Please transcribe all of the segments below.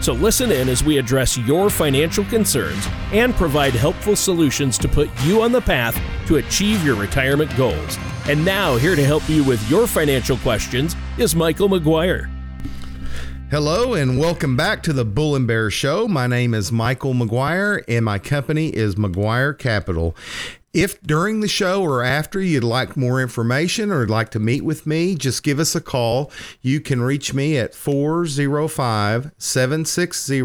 So listen in as we address your financial concerns and provide helpful solutions to put you on the path to achieve your retirement goals. And now, here to help you with your financial questions is Michael McGuire. Hello and welcome back to the Bull and Bear Show. My name is Michael McGuire and my company is McGuire Capital. If during the show or after you'd like more information or would like to meet with me, just give us a call. You can reach me at 405 760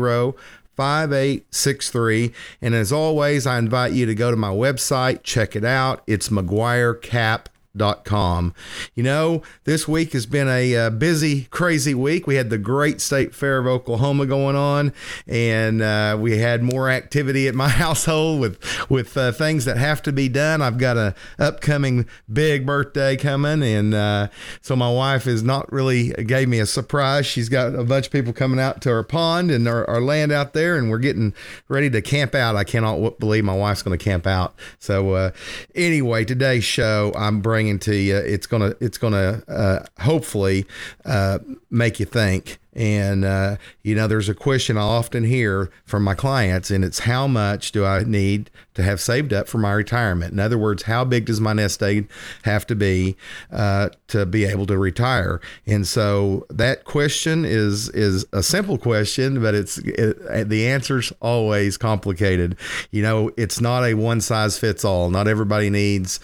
5863. And as always, I invite you to go to my website, check it out. It's McGuire Cap com. You know, this week has been a uh, busy, crazy week. We had the great state fair of Oklahoma going on, and uh, we had more activity at my household with with uh, things that have to be done. I've got a upcoming big birthday coming, and uh, so my wife is not really gave me a surprise. She's got a bunch of people coming out to our pond and our, our land out there, and we're getting ready to camp out. I cannot believe my wife's going to camp out. So uh, anyway, today's show I'm bringing bringing to you, it's gonna it's gonna uh, hopefully uh, make you think. And uh, you know, there's a question I often hear from my clients, and it's how much do I need to have saved up for my retirement? In other words, how big does my nest egg have to be uh, to be able to retire? And so that question is is a simple question, but it's it, the answer's always complicated. You know, it's not a one size fits all. Not everybody needs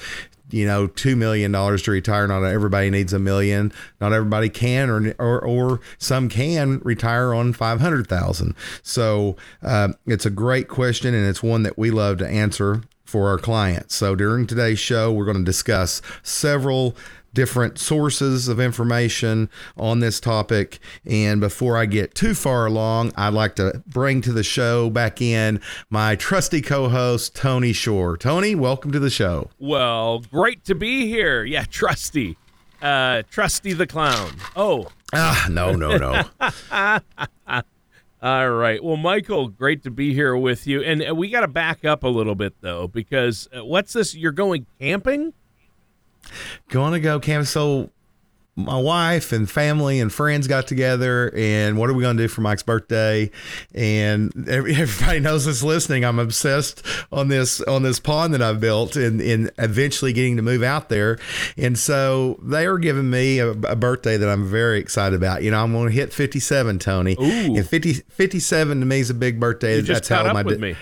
you know, two million dollars to retire. Not everybody needs a million. Not everybody can, or or, or some can retire on five hundred thousand. So uh, it's a great question, and it's one that we love to answer for our clients. So during today's show, we're going to discuss several different sources of information on this topic. And before I get too far along, I'd like to bring to the show back in my trusty co host, Tony Shore. Tony, welcome to the show. Well, great to be here. Yeah, trusty. Uh, trusty the clown. Oh. Ah, no, no, no. All right. Well, Michael, great to be here with you. And we got to back up a little bit, though, because uh, what's this? You're going camping? Going to go camp. So my wife and family and friends got together and what are we going to do for Mike's birthday? And everybody knows this listening. I'm obsessed on this on this pond that I've built and, and eventually getting to move out there. And so they are giving me a, a birthday that I'm very excited about. You know, I'm going to hit 57, Tony. Ooh. And 50, 57 to me is a big birthday. You just That's how my with me.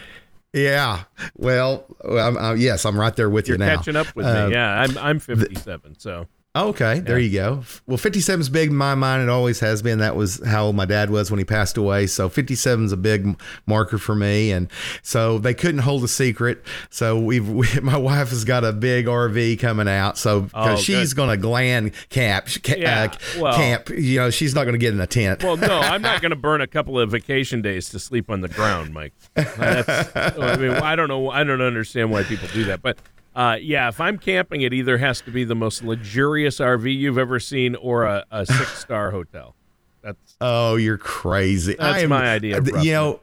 Yeah. Well, I'm, I'm, yes, I'm right there with You're you now. catching up with uh, me. Yeah, I'm I'm 57. The, Okay, there you go. Well, 57 is big in my mind. It always has been. That was how old my dad was when he passed away. So 57 is a big marker for me. And so they couldn't hold a secret. So we've, we, my wife has got a big RV coming out. So oh, she's going to gland camp, ca- yeah, uh, well, camp, you know, she's not going to get in a tent. Well, no, I'm not going to burn a couple of vacation days to sleep on the ground, Mike. That's, I mean, I don't know. I don't understand why people do that, but uh, yeah, if I'm camping, it either has to be the most luxurious RV you've ever seen or a, a six star hotel. That's oh, you're crazy. That's am, my idea. You know,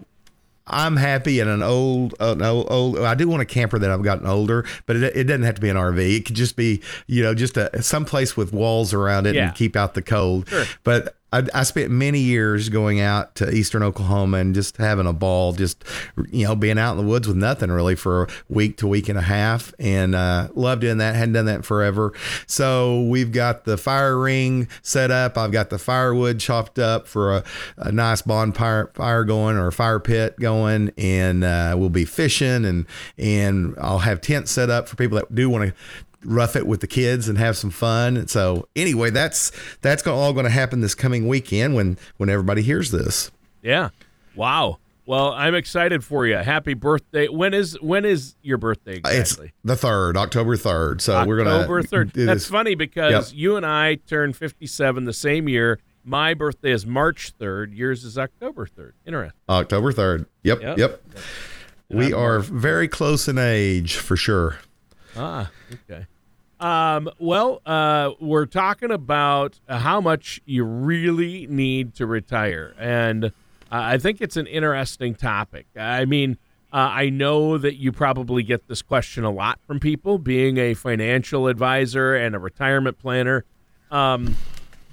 I'm happy in an old, uh, an old, old, I do want a camper that I've gotten older, but it, it doesn't have to be an RV. It could just be, you know, just a some place with walls around it yeah. and keep out the cold. Sure. But I, I, spent many years going out to eastern Oklahoma and just having a ball, just you know, being out in the woods with nothing really for a week to week and a half, and uh, loved doing that. Hadn't done that forever. So we've got the fire ring set up. I've got the firewood chopped up for a, a nice bonfire fire going or a fire pit going, and uh, we'll be fishing and and I'll have tents set up for people that do want to rough it with the kids and have some fun. And so anyway, that's that's all going to happen this coming weekend when when everybody hears this. Yeah. Wow. Well, I'm excited for you. Happy birthday! When is when is your birthday uh, exactly? It's the third, October third. So October we're gonna October third. That's funny because yep. you and I turned 57 the same year. My birthday is March third. Yours is October third. Interesting. October third. Yep. Yep. yep. We are very close in age for sure. Ah, okay. Um, well, uh, we're talking about how much you really need to retire, and uh, I think it's an interesting topic. I mean, uh, I know that you probably get this question a lot from people, being a financial advisor and a retirement planner. Um,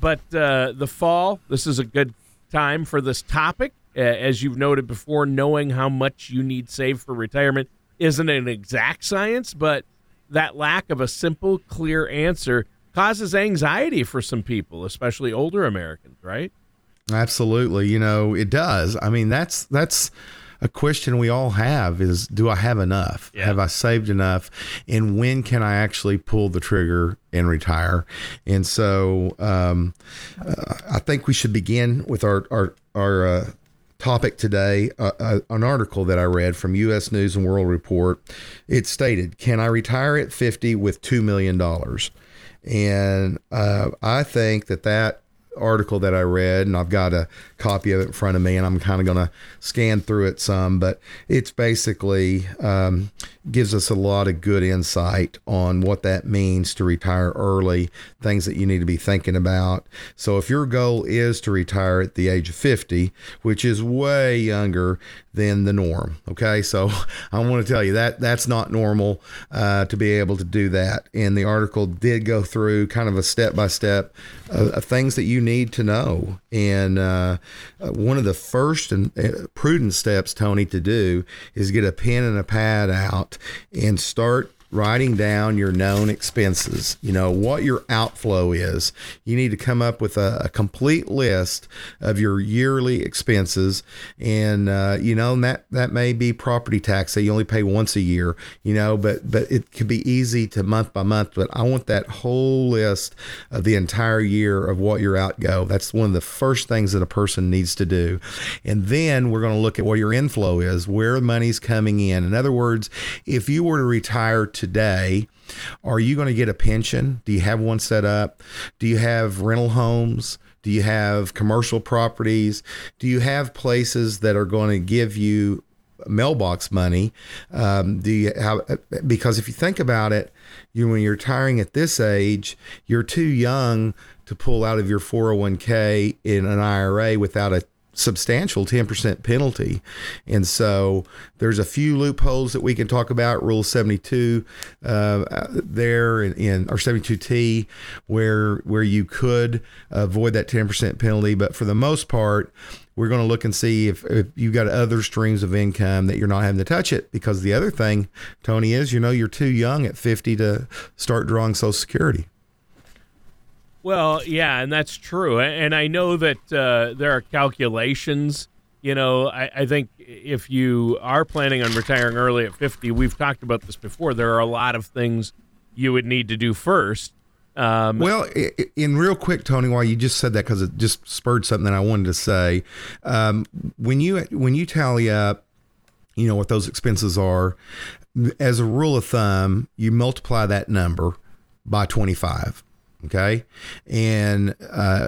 but uh, the fall, this is a good time for this topic. as you've noted before, knowing how much you need saved for retirement isn't an exact science, but that lack of a simple, clear answer causes anxiety for some people, especially older Americans, right? Absolutely. You know, it does. I mean, that's that's a question we all have is do I have enough? Yeah. Have I saved enough? And when can I actually pull the trigger and retire? And so um, uh, I think we should begin with our, our, our, uh, topic today uh, uh, an article that I read from US News and World Report. It stated, Can I retire at 50 with $2 million? And uh, I think that that article that I read, and I've got a copy of it in front of me, and I'm kind of going to scan through it some, but it's basically um, gives us a lot of good insight on what that means to retire early, things that you need to be thinking about. So if your goal is to retire at the age of 50, which is way younger than the norm, okay, so I want to tell you that that's not normal uh, to be able to do that. And the article did go through kind of a step by step of things that you need to know. And uh, one of the first and uh, prudent steps, Tony, to do is get a pen and a pad out and start writing down your known expenses, you know, what your outflow is. You need to come up with a, a complete list of your yearly expenses. And, uh, you know, that, that may be property tax that you only pay once a year, you know, but, but it could be easy to month by month. But I want that whole list of the entire year of what your outgo. That's one of the first things that a person needs to do. And then we're going to look at what your inflow is, where money's coming in. In other words, if you were to retire to today, are you going to get a pension? Do you have one set up? Do you have rental homes? Do you have commercial properties? Do you have places that are going to give you mailbox money? Um, do you have, because if you think about it, you when you're retiring at this age, you're too young to pull out of your 401k in an IRA without a substantial 10% penalty. And so there's a few loopholes that we can talk about. Rule 72 uh, there in, in or 72T where where you could avoid that 10% penalty. But for the most part, we're going to look and see if, if you've got other streams of income that you're not having to touch it. Because the other thing, Tony, is you know you're too young at 50 to start drawing Social Security. Well, yeah, and that's true. And I know that uh, there are calculations. You know, I, I, think if you are planning on retiring early at 50, we've talked about this before. There are a lot of things you would need to do first. Um, well, in real quick, Tony, while you just said that because it just spurred something that I wanted to say. Um, when you when you tally up, you know what those expenses are. As a rule of thumb, you multiply that number by twenty five Okay. And uh,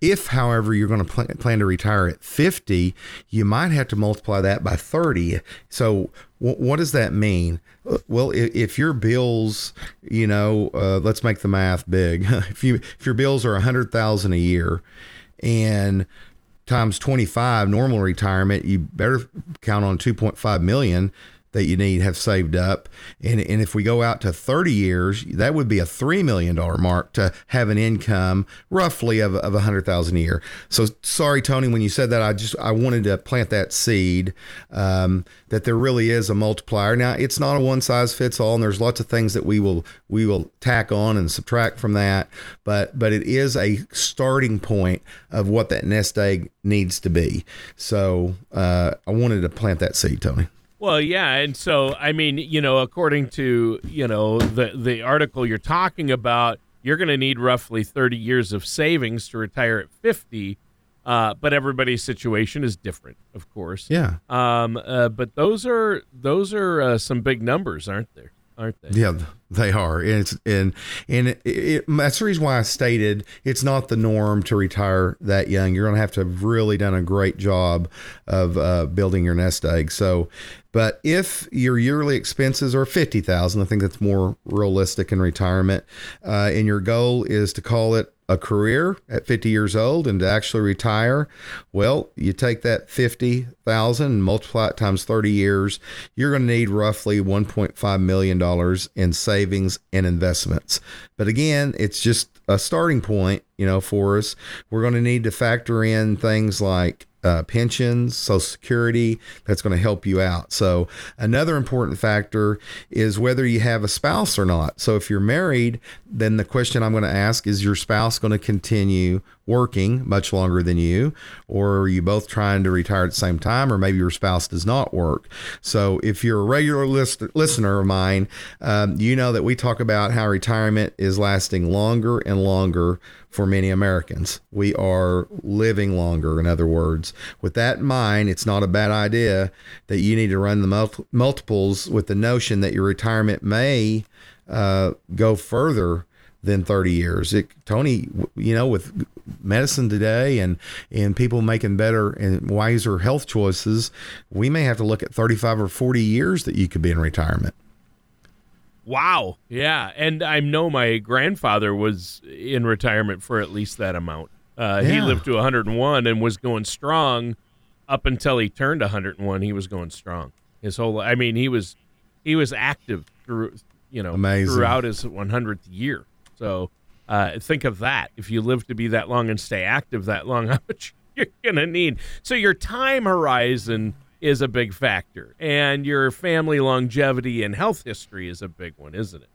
if, however, you're going to pl- plan to retire at 50, you might have to multiply that by 30. So, w- what does that mean? Well, if, if your bills, you know, uh, let's make the math big. if you if your bills are 100,000 a year, and times 25 normal retirement, you better count on 2.5 million that you need have saved up. And, and if we go out to 30 years, that would be a $3 million mark to have an income roughly of, of 100,000 a year. So sorry, Tony, when you said that, I just, I wanted to plant that seed um, that there really is a multiplier. Now it's not a one size fits all. And there's lots of things that we will, we will tack on and subtract from that. But, but it is a starting point of what that nest egg needs to be. So uh, I wanted to plant that seed, Tony. Well, yeah, and so I mean, you know, according to you know the the article you're talking about, you're going to need roughly 30 years of savings to retire at 50. Uh, but everybody's situation is different, of course. Yeah. Um. Uh, but those are those are uh, some big numbers, aren't there? Aren't they? Yeah, they are. And it's and and it, it, that's the reason why I stated it's not the norm to retire that young. You're going to have to have really done a great job of uh, building your nest egg. So, but if your yearly expenses are fifty thousand, I think that's more realistic in retirement. Uh, and your goal is to call it a career at 50 years old and to actually retire, well, you take that 50,000 and multiply it times 30 years, you're going to need roughly 1.5 million dollars in savings and investments. But again, it's just a starting point, you know, for us. We're going to need to factor in things like uh, pensions, Social Security. That's going to help you out. So, another important factor is whether you have a spouse or not. So, if you're married, then the question I'm going to ask is your spouse going to continue working much longer than you, or are you both trying to retire at the same time, or maybe your spouse does not work? So, if you're a regular list- listener of mine, um, you know that we talk about how retirement is lasting longer and longer for many Americans. We are living longer, in other words. With that in mind, it's not a bad idea that you need to run the mul- multiples with the notion that your retirement may uh, go further than 30 years. It, Tony, you know, with medicine today and and people making better and wiser health choices, we may have to look at 35 or 40 years that you could be in retirement. Wow. Yeah, and I know my grandfather was in retirement for at least that amount. Uh, yeah. He lived to 101 and was going strong up until he turned 101. He was going strong. His whole, I mean, he was he was active through, you know, Amazing. throughout his 100th year. So uh, think of that. If you live to be that long and stay active that long, how much you're gonna need. So your time horizon is a big factor, and your family longevity and health history is a big one, isn't it?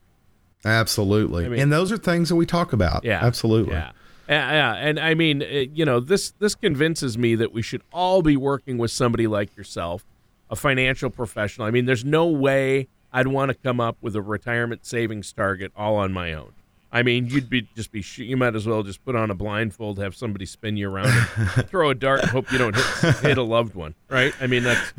Absolutely. I mean, and those are things that we talk about. Yeah. Absolutely. Yeah. Yeah, and I mean, uh, you know, this this convinces me that we should all be working with somebody like yourself, a financial professional. I mean, there's no way I'd want to come up with a retirement savings target all on my own. I mean, you'd be just be you might as well just put on a blindfold, have somebody spin you around, and throw a dart, and hope you don't hit, hit a loved one, right? I mean, that's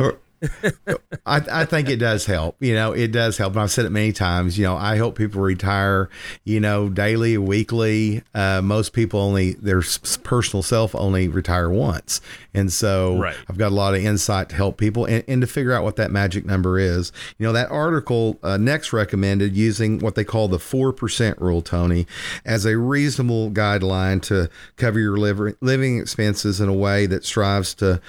I, I, think it does help. You know, it does help. And I've said it many times. You know, I help people retire. You know, daily, weekly. Uh, most people only their personal self only retire once, and so right. I've got a lot of insight to help people and, and, to figure out what that magic number is. You know, that article uh, next recommended using what they call the four percent rule, Tony, as a reasonable guideline to cover your living expenses in a way that strives to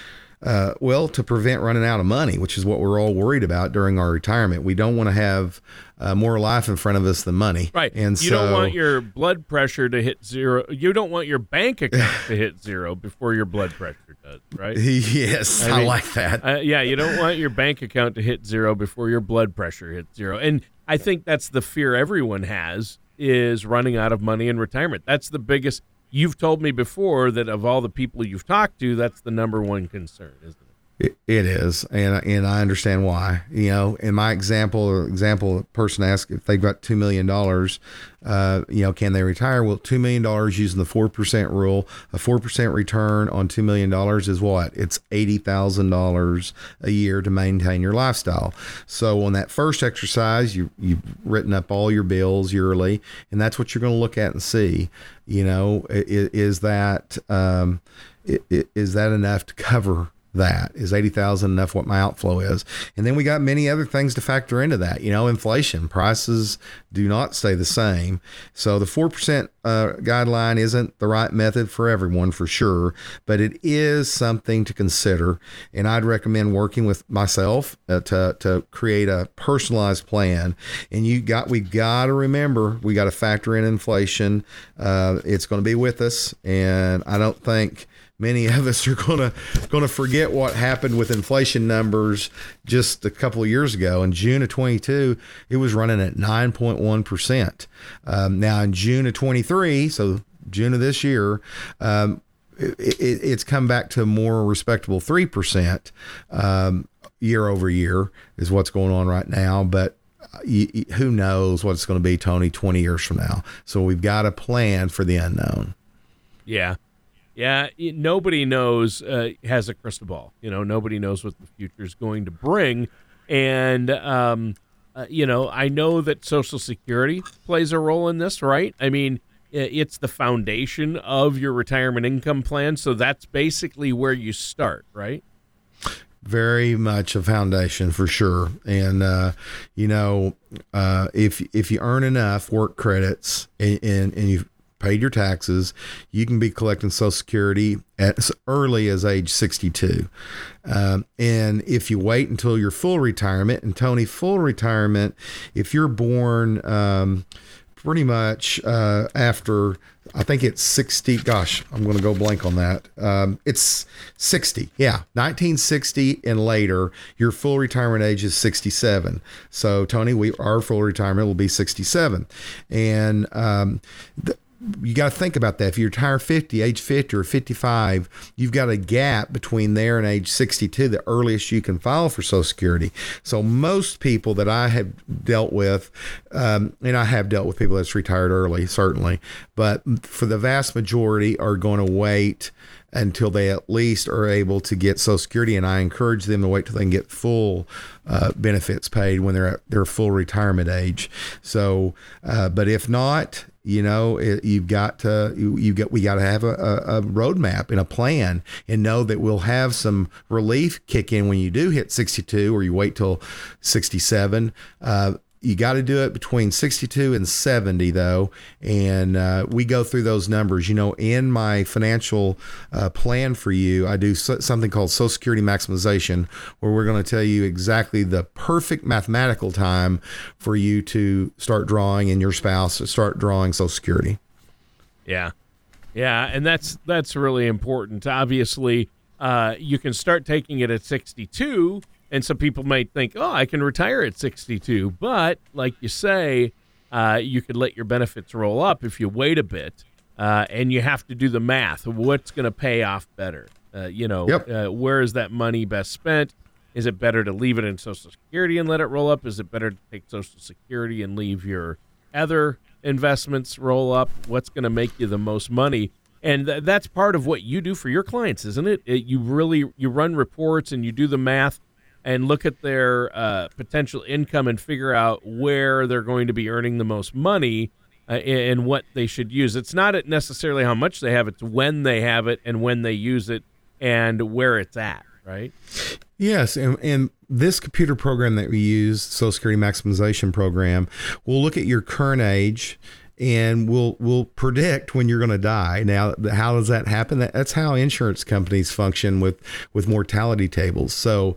uh, well, to prevent running out of money, which is what we're all worried about during our retirement. We don't want to have uh, more life in front of us than money. Right. And so you so, don't want your blood pressure to hit zero. You don't want your bank account to hit zero before your blood pressure does. Right. yes, I, mean, I like that. Uh, yeah, you don't want your bank account to hit zero before your blood pressure hits zero. And I think that's the fear everyone has is running out of money in retirement. That's the biggest you've told me before that of all the people you've talked to, that's the number one concern, isn't it? It, is, and and I understand why. You know, in my example, example, person asked if they've got two million dollars, uh, you know, can they retire? Well, two million dollars using the four percent rule, a four percent return on two million dollars is what? It's eighty thousand dollars a year to maintain your lifestyle. So on that first exercise, you you've written up all your bills yearly, and that's what you're going to look at and see. You know, is, is that um, is that enough to cover? That? Is 80,000 enough what my outflow is? And then we got many other things to factor into that. You know, inflation, prices do not stay the same. So the 4% uh, guideline isn't the right method for everyone for sure, but it is something to consider. And I'd recommend working with myself uh, to, to create a personalized plan. And you got, we got to remember, we got to factor in inflation. Uh, it's going to be with us. And I don't think, many of us are gonna gonna forget what happened with inflation numbers just a couple of years ago. In June of 22, it was running at 9.1 percent. Um, now in June of 23, so June of this year. Um, it, it, it's come back to a more respectable three percent um, year over year is what's going on right now. But uh, who knows what it's going to be, Tony, 20 years from now. So we've got a plan for the unknown. Yeah. Yeah, nobody knows uh, has a crystal ball. You know, nobody knows what the future is going to bring, and um, uh, you know, I know that Social Security plays a role in this, right? I mean, it's the foundation of your retirement income plan. So that's basically where you start, right? Very much a foundation for sure. And, uh, you know, uh, if, if you earn enough work credits and, and, and you paid your taxes, you can be collecting Social Security as early as age 62. Um, and if you wait until your full retirement, and Tony, full retirement, if you're born um, pretty much uh, after, I think it's 60, gosh, I'm going to go blank on that. Um, it's 60. Yeah, 1960 and later, your full retirement age is 67. So, Tony, we our full retirement will be 67. And um, the, you got to think about that. If you retire 50, age 50 or 55, you've got a gap between there and age 62, the earliest you can file for Social Security. So most people that I have dealt with, um, and I have dealt with people that's retired early, certainly, but for the vast majority are going to wait until they at least are able to get Social Security. And I encourage them to wait till they can get full uh, benefits paid when they're at their full retirement age. So, uh, but if not, you know, it, you've got to you, you got we got to have a, a, a roadmap and a plan, and know that we'll have some relief kick in when you do hit 62 or you wait till 67. Uh, you got to do it between 62 and 70 though. And uh, we go through those numbers. You know in my financial uh, plan for you i do something called social security maximization where we're going to tell you exactly the perfect mathematical time for you to start drawing and your spouse start drawing social security. Yeah. Yeah and that's that's really important. Obviously uh, you can start taking it at 62 and some people might think, oh, I can retire at 62. But like you say, uh, you could let your benefits roll up if you wait a bit. Uh, and you have to do the math of what's going to pay off better. Uh, you know, yep. Uh, where is that money best spent? Is it better to leave it in Social Security and let it roll up? Is it better to take Social Security and leave your other investments roll up? What's going to make you the most money? And th- that's part of what you do for your clients, isn't it? it? You really you run reports and you do the math and look at their uh, potential income and figure out where they're going to be earning the most money uh, and what they should use. It's not necessarily how much they have; it's when they have it and when they use it and where it's at. Right. Yes, and, and this computer program that we use, Social Security Maximization Program, will look at your current age and we'll we'll predict when you're going to die. Now, how does that happen? That's how insurance companies function with with mortality tables. So,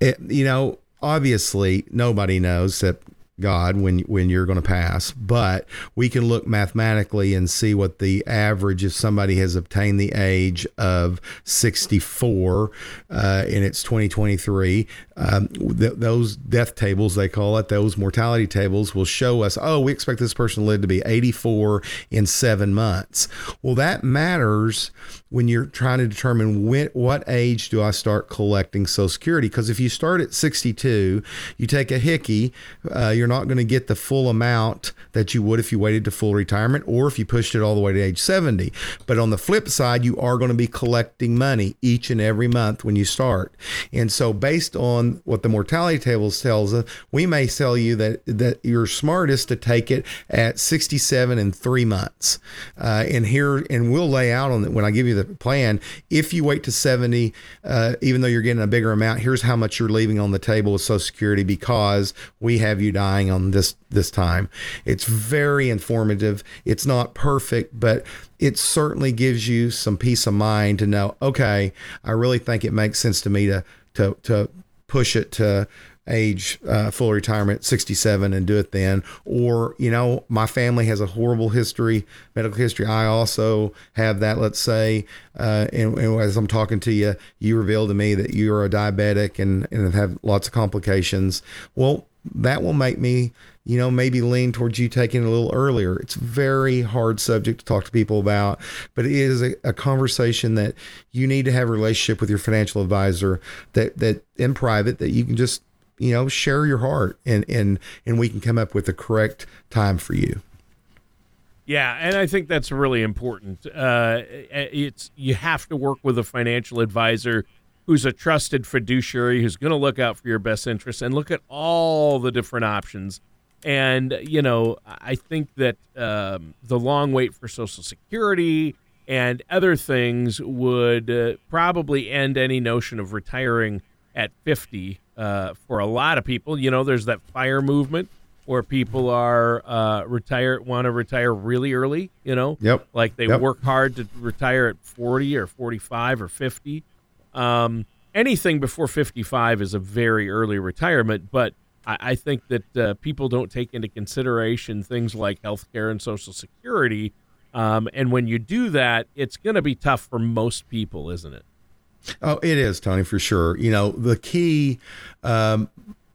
it, you know, obviously nobody knows that God when when you're going to pass, but we can look mathematically and see what the average if somebody has obtained the age of 64 uh, and it's 2023. Um, th- those death tables they call it, those mortality tables will show us, oh, we expect this person to live to be 84 in seven months. Well, that matters when you're trying to determine when, what age do I start collecting Social Security? Because if you start at 62, you take a hickey, uh, you're not going to get the full amount that you would if you waited to full retirement or if you pushed it all the way to age 70. But on the flip side, you are going to be collecting money each and every month when you start. And so, based on what the mortality table tells us, we may tell you that that you're smartest to take it at 67 and three months. Uh, and here, and we'll lay out on it when I give you the the plan. If you wait to 70, uh, even though you're getting a bigger amount, here's how much you're leaving on the table with Social Security because we have you dying on this this time. It's very informative. It's not perfect, but it certainly gives you some peace of mind to know, okay, I really think it makes sense to me to to to push it to age uh, full retirement 67 and do it then. Or you know my family has a horrible history medical history. I also have that let's say uh, and, and, as i'm talking to you you reveal to me that you're a diabetic and, and have lots of complications. Well that will make me you know maybe lean towards you taking it a little earlier it's a very hard subject to talk to people about but it is a, a conversation that you need to have a relationship with your financial advisor that that in private that you can just you know, share your heart and and and we can come up with the correct time for you. Yeah, and I think that's really important. Uh, it's you have to work with a financial advisor who's a trusted fiduciary who's going to look out for your best interests and look at all the different options. And you know, I think that um, the long wait for Social Security and other things would uh, probably end any notion of retiring at 50 uh, for a lot of people. You know, there's that fire movement where people are uh, retire want to retire really early. You know, yep, like they yep. work hard to retire at 40 or 45 or 50. Um, anything before 55 is a very early retirement, but I, I think that uh, people don't take into consideration things like health care and Social Security um, and when you do that, it's going to be tough for most people, isn't it? Oh, it is, Tony, for sure. You know, the key um,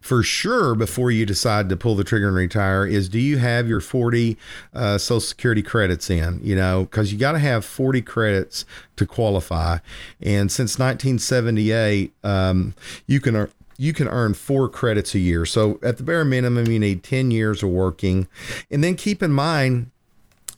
for sure before you decide to pull the trigger and retire is do you have your 40 uh, Social Security credits in? You know, because you got to have 40 credits to qualify. And since 1978, um, you can you can earn four credits a year. So at the bare minimum, you need 10 years of working. And then keep in mind,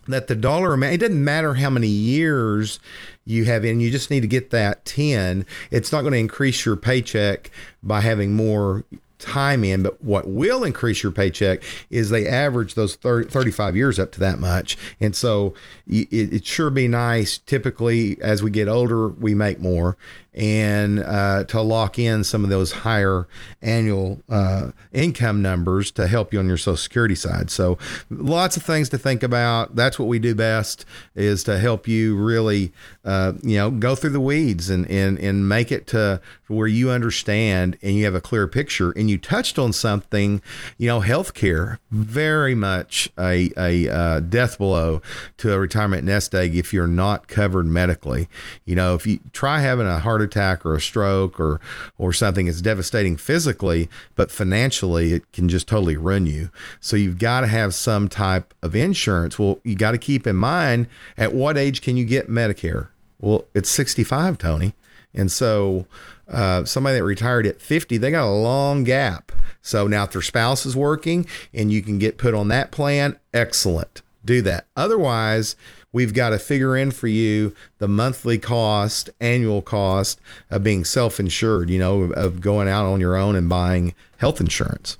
that the dollar amount, it doesn't matter how many years you have in, you just need to get that 10. It's not going to increase your paycheck by having more time in, but what will increase your paycheck is they average those 30, 35 years up to that much. And so it, it sure be nice. Typically, as we get older, we make more and uh, to lock in some of those higher annual uh, income numbers to help you on your social security side. So lots of things to think about. That's what we do best is to help you really uh, you know go through the weeds and, and and make it to where you understand and you have a clear picture. And you touched on something you know healthcare very much a, a uh, death blow to a retirement nest egg if you're not covered medically. You know if you try having a heart attack or a stroke or or something that's devastating physically, but financially it can just totally ruin you. So you've got to have some type of insurance. Well, you got to keep in mind at what age can you get Medicare? Well, it's 65, Tony. And so uh, somebody that retired at 50, they got a long gap. So now if their spouse is working and you can get put on that plan, excellent. Do that. Otherwise, we've got to figure in for you the monthly cost, annual cost of being self insured, you know, of going out on your own and buying health insurance.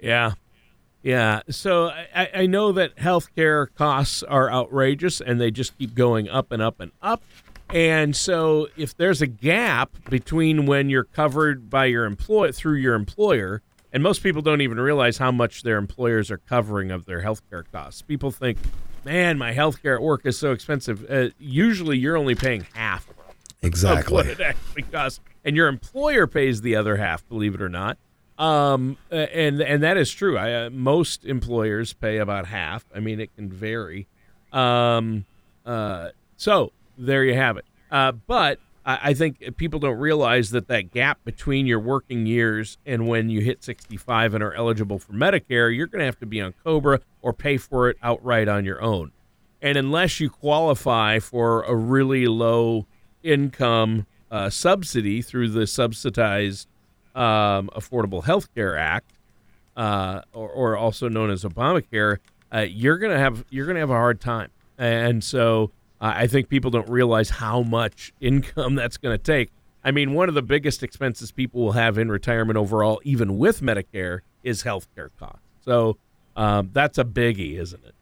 Yeah. Yeah. So I, I know that healthcare costs are outrageous and they just keep going up and up and up. And so if there's a gap between when you're covered by your employer through your employer, and most people don't even realize how much their employers are covering of their healthcare costs. People think man, my health care at work is so expensive. Uh, usually, you're only paying half exactly of what it actually costs, and your employer pays the other half. Believe it or not, um, and and that is true. I, uh, most employers pay about half. I mean, it can vary. Um, uh, so there you have it. Uh, but I think people don't realize that that gap between your working years and when you hit 65 and are eligible for Medicare, you're going to have to be on COBRA or pay for it outright on your own. And unless you qualify for a really low income uh, subsidy through the subsidized um, Affordable Health Care Act, uh, or, or, also known as Obamacare, uh, you're gonna have you're gonna have a hard time. And so I think people don't realize how much income that's going to take. I mean, one of the biggest expenses people will have in retirement overall, even with Medicare, is healthcare costs. So um, that's a biggie, isn't it?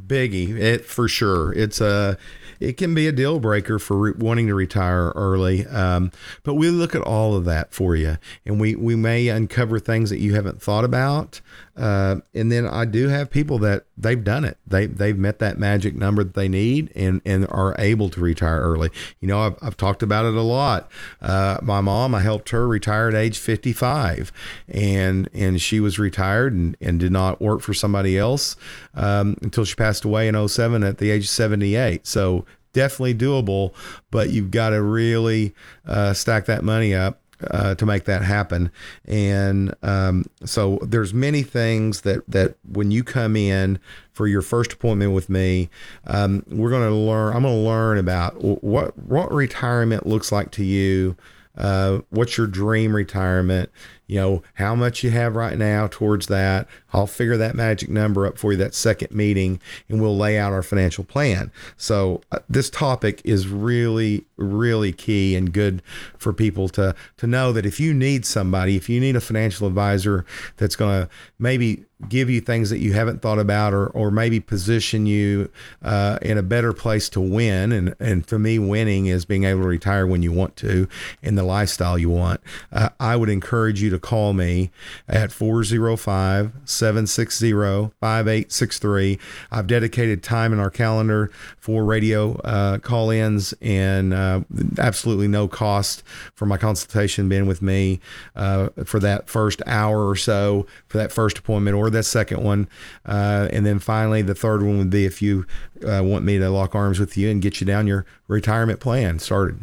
Biggie, it for sure. It's a it can be a deal breaker for re- wanting to retire early. Um, but we look at all of that for you, and we we may uncover things that you haven't thought about. Uh, and then I do have people that they've done it. They they've met that magic number that they need and and are able to retire early. You know, I've, I've talked about it a lot. Uh, my mom, I helped her retire at age 55, and and she was retired and, and did not work for somebody else um, until she passed away in 07 at the age of 78. So definitely doable, but you've got to really uh, stack that money up uh, to make that happen. And um, so there's many things that that when you come in for your first appointment with me, um, we're going to learn. I'm going to learn about what what retirement looks like to you. Uh, what's your dream retirement? you know, how much you have right now towards that. I'll figure that magic number up for you that second meeting and we'll lay out our financial plan. So uh, this topic is really really key and good for people to to know that if you need somebody, if you need a financial advisor that's going to maybe give you things that you haven't thought about or, or maybe position you uh, in a better place to win. And, and for me, winning is being able to retire when you want to in the lifestyle you want. Uh, I would encourage you to call me at 405 760 5863. I've dedicated time in our calendar for radio uh, call ins and uh, absolutely no cost for my consultation being with me uh, for that first hour or so for that first appointment or that second one. Uh, and then finally, the third one would be if you uh, want me to lock arms with you and get you down your retirement plan started.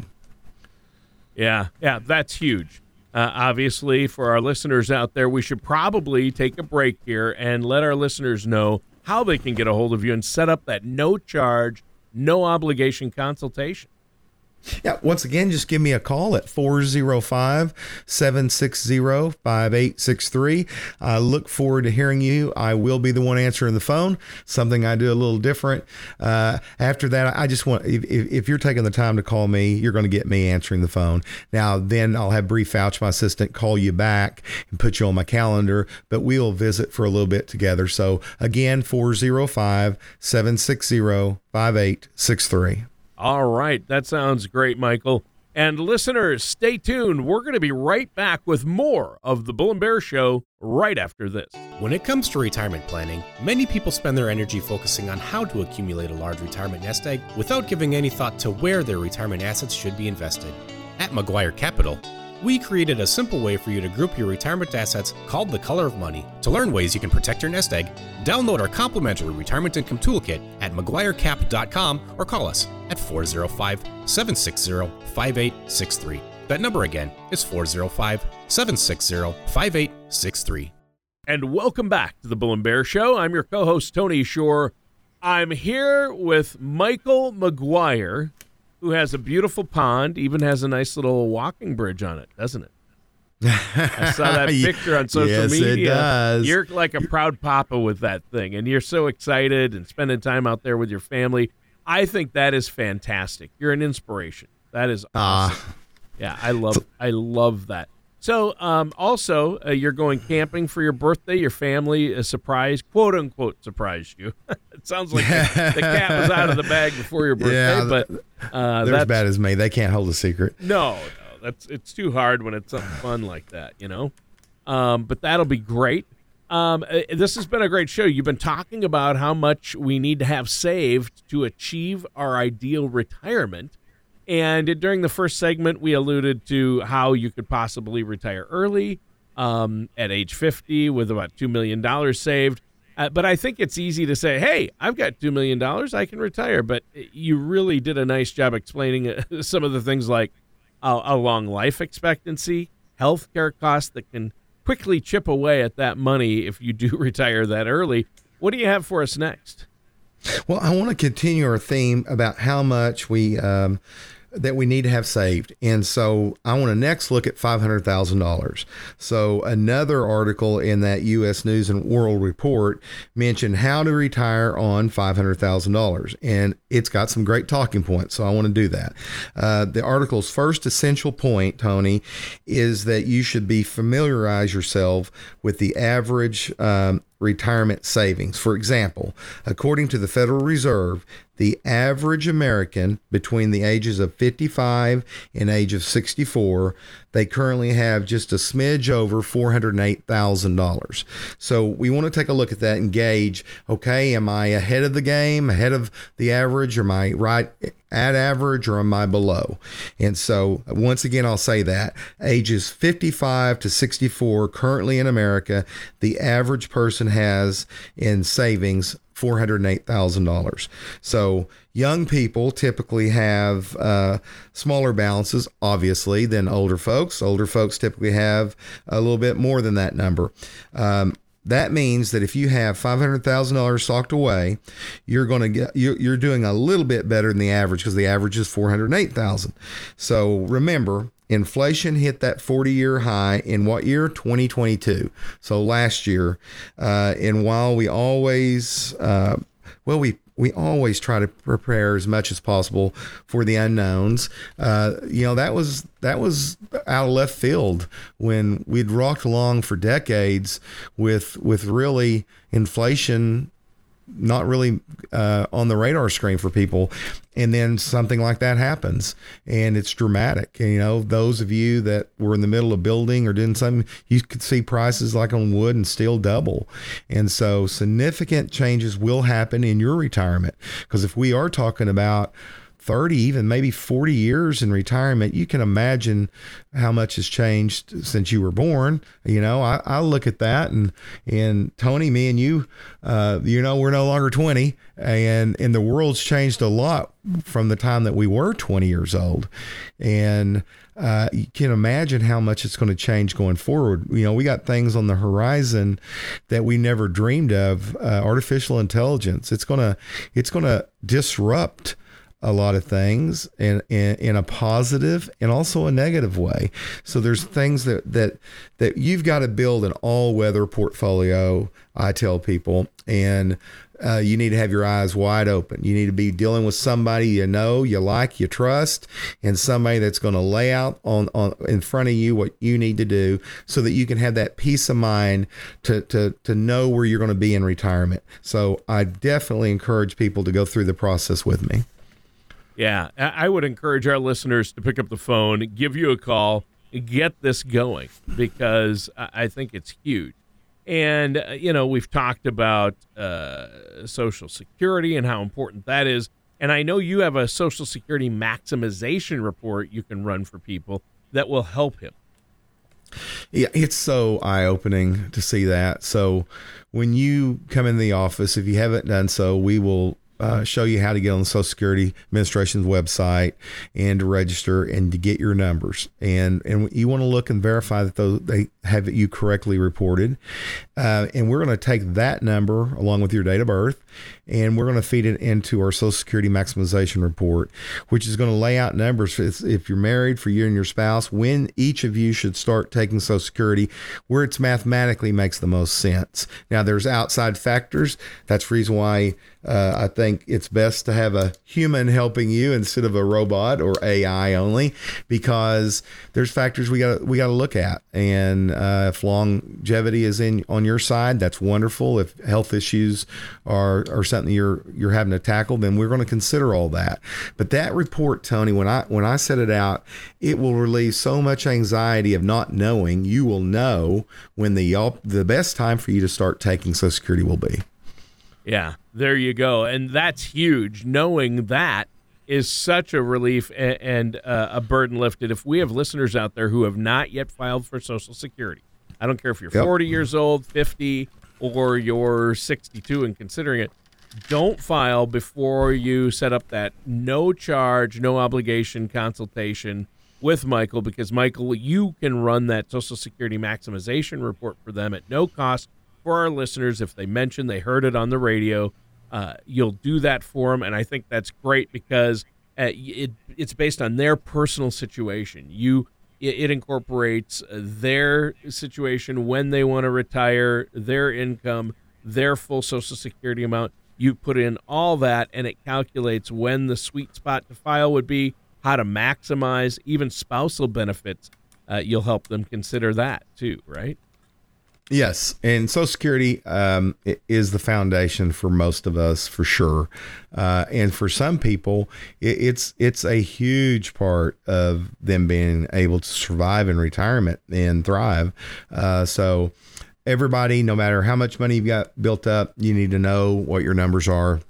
Yeah, yeah, that's huge. Uh, obviously, for our listeners out there, we should probably take a break here and let our listeners know how they can get a hold of you and set up that no charge, no obligation consultation. Yeah, once again, just give me a call at 405 760 5863. I look forward to hearing you. I will be the one answering the phone, something I do a little different. Uh, after that, I just want, if, if, you're taking the time to call me, you're going to get me answering the phone. Now, then I'll have Bree Fouch, my assistant, call you back and put you on my calendar, but we'll visit for a little bit together. So, again, 405 760 5863. All right. That sounds great, Michael. And listeners, stay tuned. We're going to be right back with more of the Bull and Bear Show right after this. When it comes to retirement planning, many people spend their energy focusing on how to accumulate a large retirement nest egg without giving any thought to where their retirement assets should be invested. At McGuire Capital, we created a simple way for you to group your retirement assets called the color of money. To learn ways you can protect your nest egg, download our complimentary retirement income toolkit at McGuireCap.com or call us at 405 760 5863. That number again is 405 760 5863. And welcome back to the Bull and Bear Show. I'm your co host, Tony Shore. I'm here with Michael McGuire, who has a beautiful pond, even has a nice little walking bridge on it, doesn't it? I saw that picture on social yes, media. It does. You're like a proud papa with that thing, and you're so excited and spending time out there with your family. I think that is fantastic. You're an inspiration. That is ah. awesome. Uh, yeah, I love I love that. So, um, also, uh, you're going camping for your birthday. Your family is surprised, quote unquote, surprised you. it sounds like the, the, cat was out of the bag before your birthday, yeah, but uh, they're as bad as me. They can't hold a secret. No, no, that's it's too hard when it's something fun like that, you know. Um, but that'll be great. Um, uh, this has been a great show. You've been talking about how much we need to have saved to achieve our ideal retirement. And during the first segment, we alluded to how you could possibly retire early um, at age 50 with about $2 million saved. Uh, but I think it's easy to say, hey, I've got $2 million, I can retire. But you really did a nice job explaining uh, some of the things like a, a long life expectancy, health care costs that can quickly chip away at that money if you do retire that early. What do you have for us next? Well, I want to continue our theme about how much we um, that we need to have saved. And so I want to next look at $500,000. So another article in that US News and World Report mentioned how to retire on $500,000. And it's got some great talking points. So I want to do that. Uh, the article's first essential point, Tony, is that you should be familiarize yourself with the average um, retirement savings. For example, according to the Federal Reserve, the average American between the ages of 55 and age of 64, they currently have just a smidge over $408,000. So we want to take a look at that and gauge, okay, am I ahead of the game, ahead of the average, or am I right at average or am I below? And so, once again, I'll say that ages 55 to 64 currently in America, the average person has in savings $408,000. So, young people typically have uh, smaller balances, obviously, than older folks. Older folks typically have a little bit more than that number. Um, that means that if you have $500,000 socked away, you're going to get you're doing a little bit better than the average because the average is 408,000. So remember, inflation hit that 40 year high in what year 2022 so last year uh, and while we always uh, well we we always try to prepare as much as possible for the unknowns. Uh, you know, that was that was out of left field when we'd rocked along for decades with with really inflation not really uh, on the radar screen for people. And then something like that happens and it's dramatic. And, you know, those of you that were in the middle of building or doing something, you could see prices like on wood and steel double. And so significant changes will happen in your retirement. Because if we are talking about, 30, even maybe 40 years in retirement, you can imagine how much has changed since you were born. You know, I, I look at that and, and Tony, me and you, uh, you know, we're no longer 20 and, and the world's changed a lot from the time that we were 20 years old. And, uh, you can imagine how much it's going to change going forward. You know, we got things on the horizon that we never dreamed of. Uh, artificial intelligence. It's gonna, it's gonna disrupt a lot of things in, in, in a positive and also a negative way. So there's things that that that you've got to build an all-weather portfolio. I tell people, and uh, you need to have your eyes wide open. You need to be dealing with somebody you know, you like, you trust, and somebody that's going to lay out on, on in front of you what you need to do, so that you can have that peace of mind to to to know where you're going to be in retirement. So I definitely encourage people to go through the process with me. Yeah, I would encourage our listeners to pick up the phone, give you a call, get this going because I think it's huge. And, uh, you know, we've talked about uh, Social Security and how important that is. And I know you have a Social Security maximization report you can run for people that will help him. Yeah, it's so eye opening to see that. So, when you come in the office, if you haven't done so, we will uh, show you how to get on the Social Security Administration's website and to register and to get your numbers. And and you want to look and verify that those they have you correctly reported. Uh, and we're going to take that number along with your date of birth and we're going to feed it into our Social Security maximization report, which is going to lay out numbers if you're married, for you and your spouse, when each of you should start taking Social Security, where it's mathematically makes the most sense. Now, there's outside factors. That's the reason why uh, I think it's best to have a human helping you instead of a robot or AI only, because there's factors we got we got to look at. And uh, if longevity is in on your side, that's wonderful. If health issues are are something you're you're having to tackle, then we're going to consider all that. But that report, Tony, when I when I set it out, it will relieve so much anxiety of not knowing. You will know when the y'all the best time for you to start taking Social Security will be. Yeah, there you go, and that's huge. Knowing that is such a relief and, and uh, a burden lifted. If we have listeners out there who have not yet filed for Social Security, I don't care if you're yep. 40 years old, 50, or you're 62 and considering it, don't file before you set up that no charge, no obligation consultation with Michael because Michael, you can run that Social Security maximization report for them at no cost for our listeners. If they mention they heard it on the radio, uh, you'll do that for them, and I think that's great because uh, it it's based on their personal situation. You it, it incorporates their situation when they want to retire, their income, their full Social Security amount you put in all that, and it calculates when the sweet spot to file would be, how to maximize even spousal benefits. Uh, you'll help them consider that too, right? Yes, and Social Security um, is the foundation for most of us, for sure. Uh, and for some people, it, it's it's a huge part of them being able to survive in retirement and thrive. Uh, so everybody, no matter how much money you've got built up, you need to know what your numbers are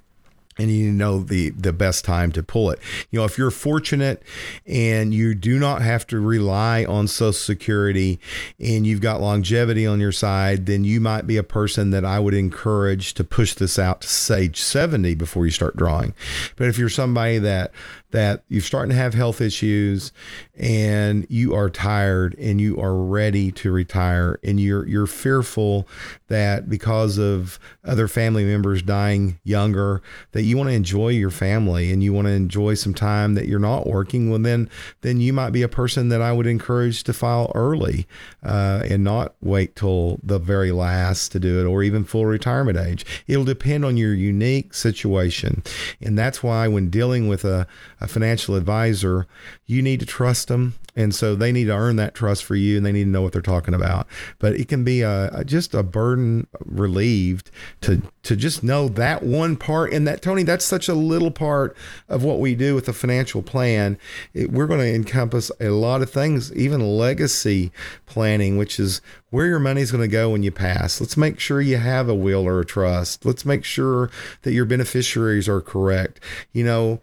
and you know the the best time to pull it. You know, if you're fortunate and you do not have to rely on social security and you've got longevity on your side, then you might be a person that I would encourage to push this out to age 70 before you start drawing. But if you're somebody that that you're starting to have health issues and you are tired and you are ready to retire and you're you're fearful that because of other family members dying younger that you want to enjoy your family and you want to enjoy some time that you're not working, well then then you might be a person that I would encourage to file early uh, and not wait till the very last to do it or even full retirement age. It'll depend on your unique situation, and that's why when dealing with a, a financial advisor, you need to trust them and so they need to earn that trust for you and they need to know what they're talking about. But it can be a, a, just a burden relieved to to just know that one part. And that tony that's such a little part of what we do with a financial plan. It, we're going to encompass a lot of things even legacy planning which is where your money's going to go when you pass. Let's make sure you have a will or a trust. Let's make sure that your beneficiaries are correct. You know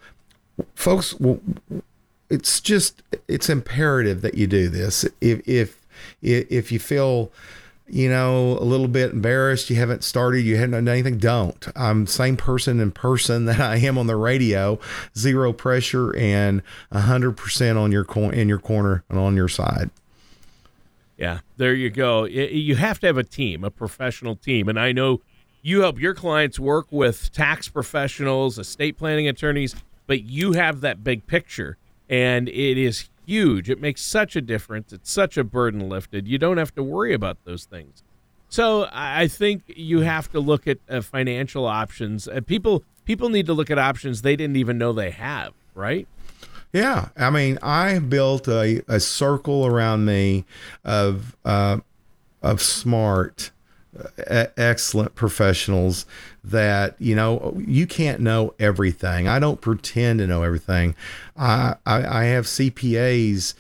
folks it's just it's imperative that you do this. If if if you feel you know a little bit embarrassed, you haven't started, you haven't done anything, don't. I'm same person in person that I am on the radio. Zero pressure and hundred percent on your cor- in your corner and on your side. Yeah, there you go. You have to have a team, a professional team, and I know you help your clients work with tax professionals, estate planning attorneys, but you have that big picture and it is huge. It makes such a difference. It's such a burden lifted. You don't have to worry about those things. So I think you have to look at uh, financial options. Uh, people people need to look at options they didn't even know they have. Right? Yeah, I mean, I built a, a circle around me of uh, of smart, uh, excellent professionals that you know you can't know everything. I don't pretend to know everything. I I, I have CPAs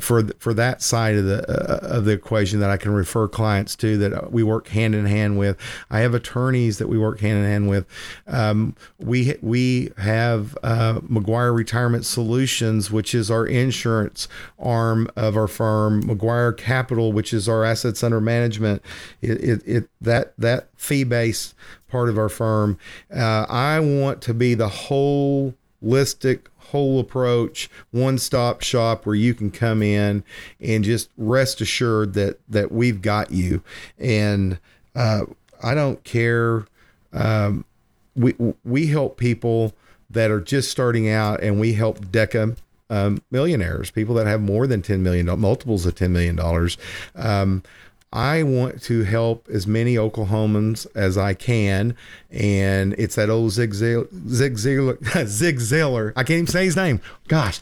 for for that side of the uh, of the equation that I can refer clients to that we work hand in hand with. I have attorneys that we work hand in hand with. Um, we we have uh, McGuire Retirement Solutions, which is our insurance arm of our firm. McGuire Capital, which is our assets under management. It, it, it that that fee based part of our firm. Uh, I want to be the holistic, whole approach, one stop shop where you can come in and just rest assured that that we've got you. And uh, I don't care. Um, we we help people that are just starting out, and we help Deca um, millionaires, people that have more than ten million, multiples of ten million dollars. Um, I want to help as many Oklahomans as I can. And it's that old Zig Ziglar, Zig Ziglar, Zig Ziglar. I can't even say his name. Gosh.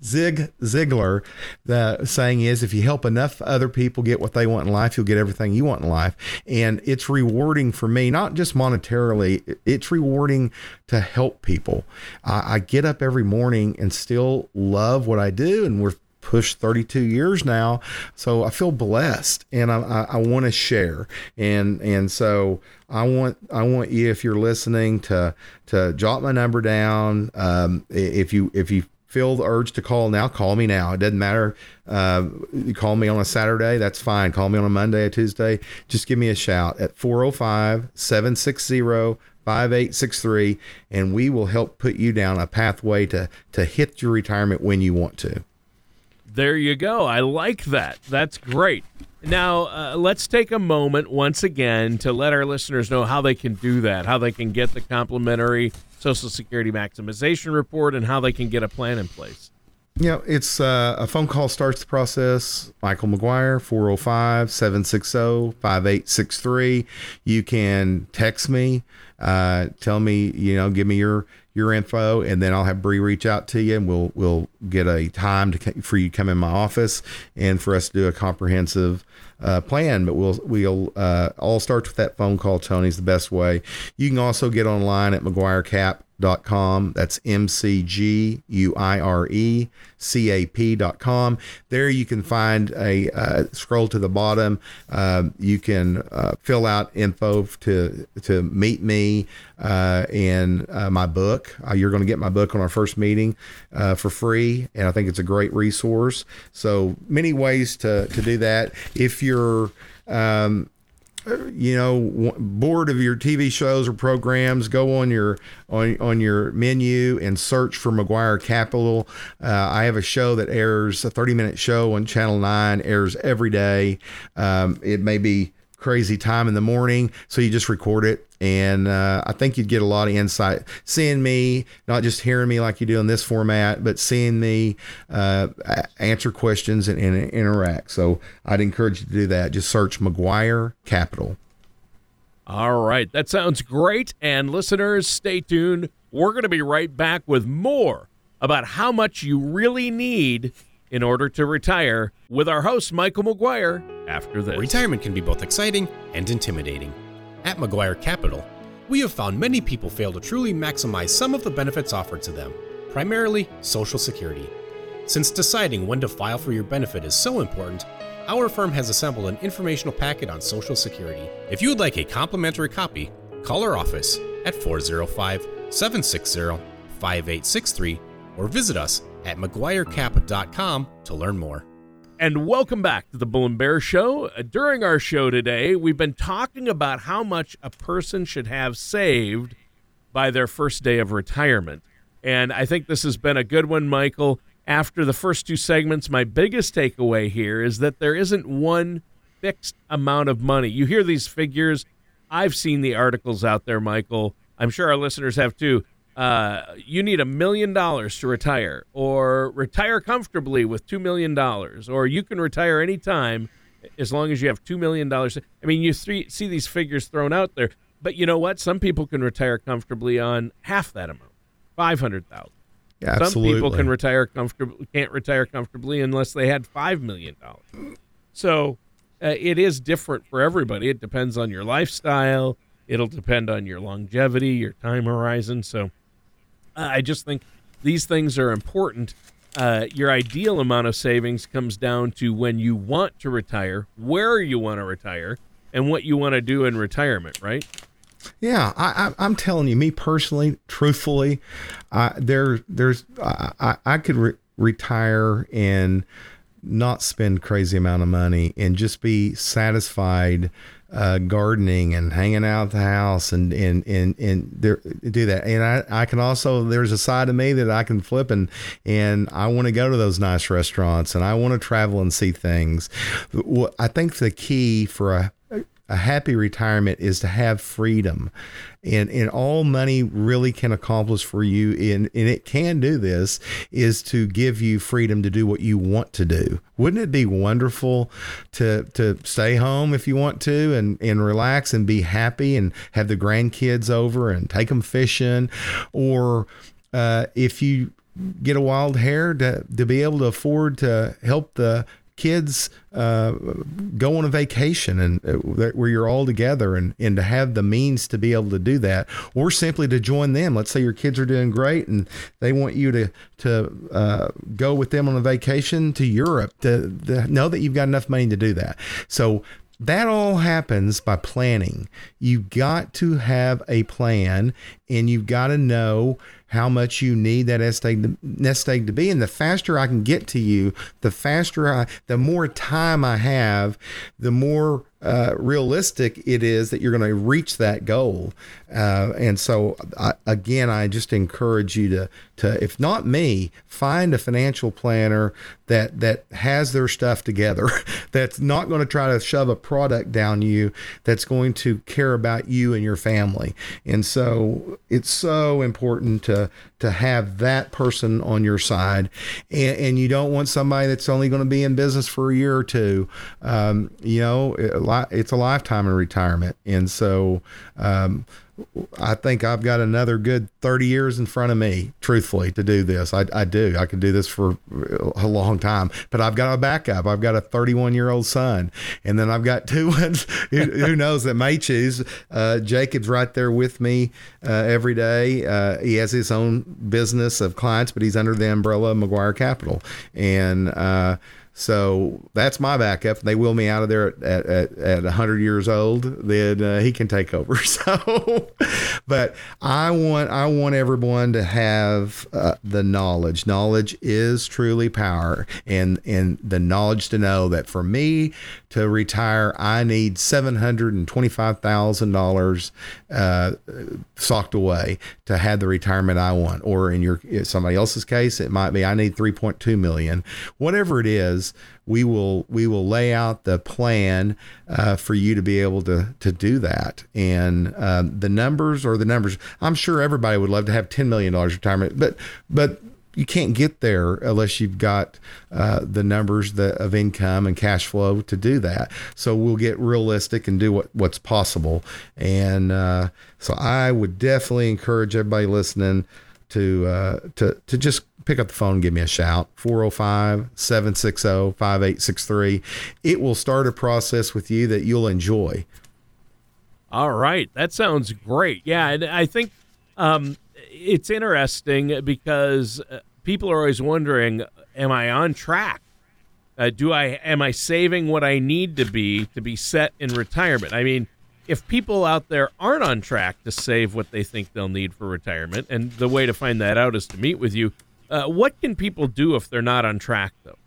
Zig Ziglar, the saying is, if you help enough other people get what they want in life, you'll get everything you want in life. And it's rewarding for me, not just monetarily, it's rewarding to help people. I, I get up every morning and still love what I do. And we're pushed 32 years now. So I feel blessed and I, I, I want to share. And, and so I want, I want you, if you're listening to, to jot my number down. Um, if you, if you feel the urge to call now, call me now. It doesn't matter. Uh, you call me on a Saturday, that's fine. Call me on a Monday, a Tuesday. Just give me a shout at 405 760 5863 and we will help put you down a pathway to to hit your retirement when you want to there you go. I like that. That's great. Now, uh, let's take a moment once again to let our listeners know how they can do that, how they can get the complimentary Social Security maximization report, and how they can get a plan in place. Yeah, it's uh, a phone call starts the process. Michael McGuire, 405 760 5863. You can text me, uh, tell me, you know, give me your your info, and then I'll have Bree reach out to you, and we'll we'll get a time to for you to come in my office and for us to do a comprehensive uh, plan. But we'll we'll uh, all start with that phone call. Tony's the best way. You can also get online at McGuire Cap dot com. That's M C G U I R E C A P dot com. There you can find a uh, scroll to the bottom. Um, you can uh, fill out info to to meet me uh, in uh, my book. Uh, you're going to get my book on our first meeting uh, for free, and I think it's a great resource. So many ways to to do that. If you're um, you know bored of your TV shows or programs, go on your on on your menu and search for McGuire Capital. Uh, I have a show that airs a 30 minute show on Channel Nine, airs every day. Um, it may be crazy time in the morning. So you just record it. And uh, I think you'd get a lot of insight seeing me, not just hearing me like you do in this format, but seeing me uh, answer questions and, and interact. So I'd encourage you to do that. Just search McGuire Capital. All right. That sounds great. And listeners, stay tuned. We're going to be right back with more about how much you really need in order to retire with our host, Michael McGuire, after this. Retirement can be both exciting and intimidating. At McGuire Capital, we have found many people fail to truly maximize some of the benefits offered to them, primarily Social Security. Since deciding when to file for your benefit is so important, our firm has assembled an informational packet on Social Security. If you would like a complimentary copy, call our office at 405 760 5863 or visit us at McGuireCap.com to learn more. And welcome back to the Bull and Bear Show. Uh, during our show today, we've been talking about how much a person should have saved by their first day of retirement. And I think this has been a good one, Michael. After the first two segments, my biggest takeaway here is that there isn't one fixed amount of money. You hear these figures. I've seen the articles out there, Michael. I'm sure our listeners have too uh, you need a million dollars to retire, or retire comfortably with two million dollars, or you can retire anytime as long as you have two million dollars. I mean, you see these figures thrown out there, but you know what? Some people can retire comfortably on half that amount, five hundred thousand. Yeah, Some people can retire comfortably, can't retire comfortably unless they had five million dollars. So uh, it is different for everybody. It depends on your lifestyle. It'll depend on your longevity, your time horizon. So I just think these things are important. Uh, your ideal amount of savings comes down to when you want to retire, where you want to retire, and what you want to do in retirement, right? Yeah, I, am telling you, me personally, truthfully, there, there's, I, I could re- retire and not spend crazy amount of money and just be satisfied uh, gardening and hanging out at the house and and and and there, do that. And I, I can also there's a side of me that I can flip and and I want to go to those nice restaurants and I want to travel and see things. I think the key for a a happy retirement is to have freedom. And and all money really can accomplish for you and and it can do this is to give you freedom to do what you want to do. Wouldn't it be wonderful to to stay home if you want to and and relax and be happy and have the grandkids over and take them fishing? Or uh, if you get a wild hair to, to be able to afford to help the kids uh, go on a vacation and uh, where you're all together and, and to have the means to be able to do that or simply to join them let's say your kids are doing great and they want you to to uh, go with them on a vacation to Europe to, to know that you've got enough money to do that so that all happens by planning. You've got to have a plan and you've got to know how much you need that nest egg, to, nest egg to be. And the faster I can get to you, the faster I, the more time I have, the more uh, realistic it is that you're going to reach that goal. Uh, and so, I, again, I just encourage you to, to, if not me, find a financial planner that that has their stuff together. that's not going to try to shove a product down you. That's going to care about you and your family. And so, it's so important to to have that person on your side, and, and you don't want somebody that's only going to be in business for a year or two. Um, you know, it's a lifetime in retirement, and so. Um, I think I've got another good 30 years in front of me, truthfully, to do this. I, I do. I can do this for a long time, but I've got a backup. I've got a 31 year old son, and then I've got two ones who, who knows that may choose. Uh, Jacob's right there with me uh, every day. Uh, he has his own business of clients, but he's under the umbrella of McGuire Capital. And, uh, so that's my backup. They will me out of there at, at, at 100 years old, then uh, he can take over. So, but I want I want everyone to have uh, the knowledge. Knowledge is truly power, and and the knowledge to know that for me to retire, I need seven hundred and twenty five thousand uh, dollars socked away to have the retirement I want. Or in your somebody else's case, it might be I need three point two million. Whatever it is we will we will lay out the plan uh, for you to be able to to do that. And um, the numbers or the numbers. I'm sure everybody would love to have ten million dollars retirement, but but you can't get there unless you've got uh, the numbers that, of income and cash flow to do that. So we'll get realistic and do what, what's possible. And uh, so I would definitely encourage everybody listening to uh, to to just pick up the phone give me a shout. 405-760-5863 it will start a process with you that you'll enjoy. All right. That sounds great. Yeah and i think um, it's interesting because uh, people are always wondering, am I on track? Uh, do I am I saving what I need to be to be set in retirement? I mean, if people out there aren't on track to save what they think they'll need for retirement, and the way to find that out is to meet with you, uh, what can people do if they're not on track though?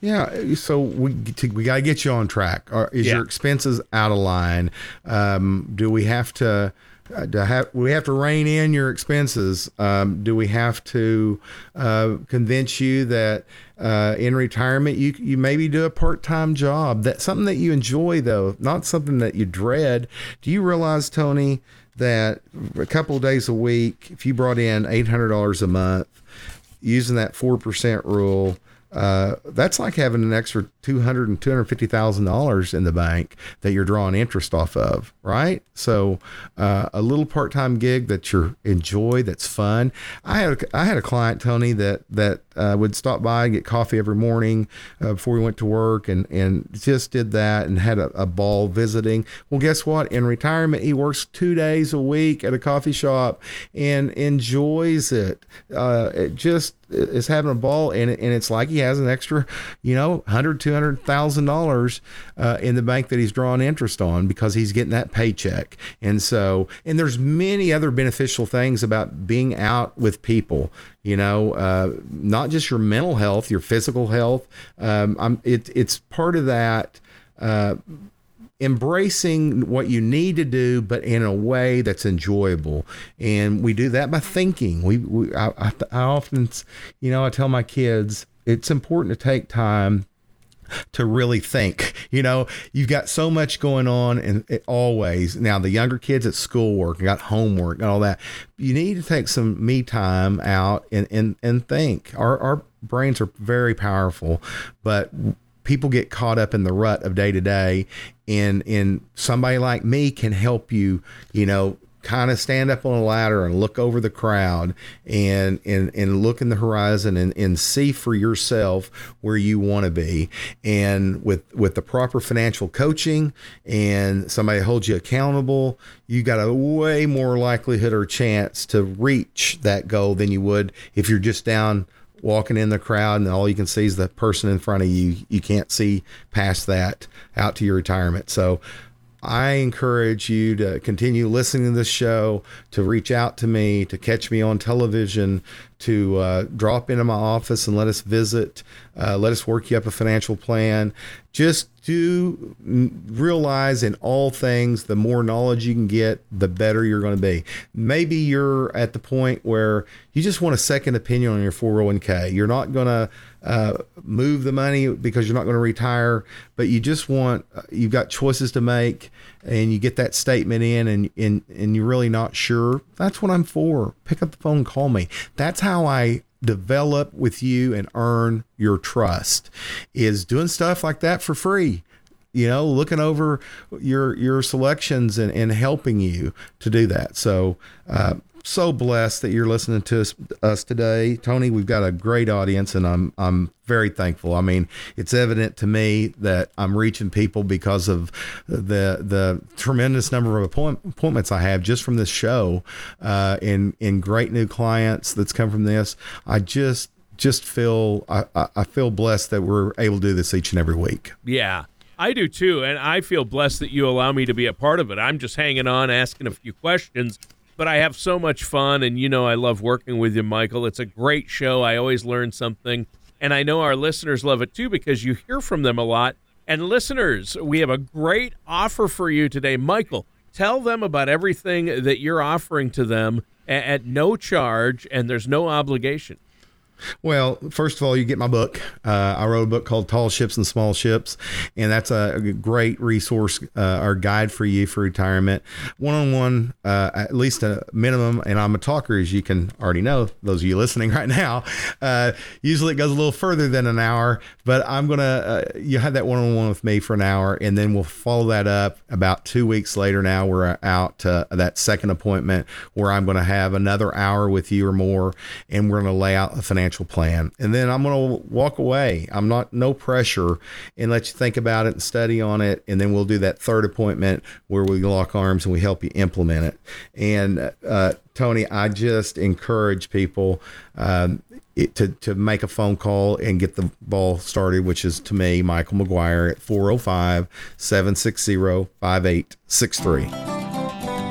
Yeah, so we we got to get you on track. Are, Is yeah. your expenses out of line? Um, do we have to? Uh, do have, we have to rein in your expenses? Um, do we have to uh, convince you that uh, in retirement you you maybe do a part time job that something that you enjoy though, not something that you dread? Do you realize, Tony, that a couple of days a week, if you brought in eight hundred dollars a month using that four percent rule, uh, that's like having an extra two hundred and two hundred fifty thousand dollars in the bank that you're drawing interest off of, right? So uh, a little part time gig that you enjoy, that's fun. I had a, I had a client Tony that that uh, would stop by and get coffee every morning uh, before we went to work, and and just did that and had a, a ball visiting. Well, guess what? In retirement, he works two days a week at a coffee shop and enjoys it. Uh, it just is having a ball and, and it's like he has an extra you know hundred two hundred thousand uh, dollars in the bank that he's drawing interest on because he's getting that paycheck and so and there's many other beneficial things about being out with people you know uh, not just your mental health your physical health um, I'm, it, it's part of that uh, embracing what you need to do, but in a way that's enjoyable. And we do that by thinking. We, we I, I often, you know, I tell my kids it's important to take time to really think. You know, you've got so much going on and always. Now the younger kids at schoolwork, got homework and all that. You need to take some me time out and and and think. Our our brains are very powerful, but people get caught up in the rut of day to day and and somebody like me can help you you know kind of stand up on a ladder and look over the crowd and and and look in the horizon and, and see for yourself where you want to be and with with the proper financial coaching and somebody holds you accountable you got a way more likelihood or chance to reach that goal than you would if you're just down walking in the crowd and all you can see is the person in front of you. You can't see past that out to your retirement. So I encourage you to continue listening to this show, to reach out to me, to catch me on television, to uh, drop into my office and let us visit, uh, let us work you up a financial plan. Just do realize in all things, the more knowledge you can get, the better you're going to be. Maybe you're at the point where you just want a second opinion on your 401k. You're not going to uh, move the money because you're not going to retire, but you just want, uh, you've got choices to make and you get that statement in and, and, and you're really not sure. That's what I'm for. Pick up the phone, call me. That's how I develop with you and earn your trust is doing stuff like that for free you know looking over your your selections and, and helping you to do that. So uh, so blessed that you're listening to us, us, today, Tony. We've got a great audience, and I'm I'm very thankful. I mean, it's evident to me that I'm reaching people because of the the tremendous number of appoint, appointments I have just from this show, uh, in in great new clients that's come from this. I just just feel I, I feel blessed that we're able to do this each and every week. Yeah. I do too, and I feel blessed that you allow me to be a part of it. I'm just hanging on, asking a few questions but I have so much fun, and you know I love working with you, Michael. It's a great show. I always learn something, and I know our listeners love it too because you hear from them a lot. And listeners, we have a great offer for you today, Michael. Tell them about everything that you're offering to them at, no charge, and there's no obligation. Well, first of all, you get my book. Uh, I wrote a book called Tall Ships and Small Ships, and that's a great resource uh, or guide for you for retirement. One on one, at least a minimum. And I'm a talker, as you can already know, those of you listening right now. Uh, usually it goes a little further than an hour, but I'm going to, uh, you have that one on one with me for an hour, and then we'll follow that up about two weeks later. Now we're out to that second appointment where I'm going to have another hour with you or more, and we're going to lay out a financial financial plan. And then I'm going to walk away. I'm not, no pressure, and let you think about it and study on it. And then we'll do that third appointment where we lock arms and we help you implement it. And, uh, Tony, I just encourage people um, it, to, to make a phone call and get the ball started, which is to me, Michael McGuire at 405 760 5863.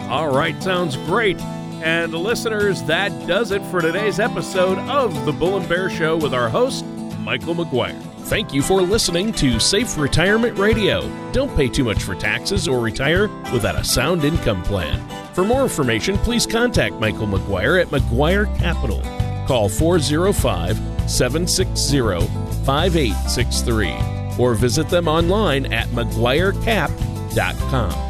All right, sounds great. And listeners, that does it for today's episode of The Bull and Bear Show with our host, Michael McGuire. Thank you for listening to Safe Retirement Radio. Don't pay too much for taxes or retire without a sound income plan. For more information, please contact Michael McGuire at McGuire Capital. Call 405 760 5863 or visit them online at McGuireCap.com.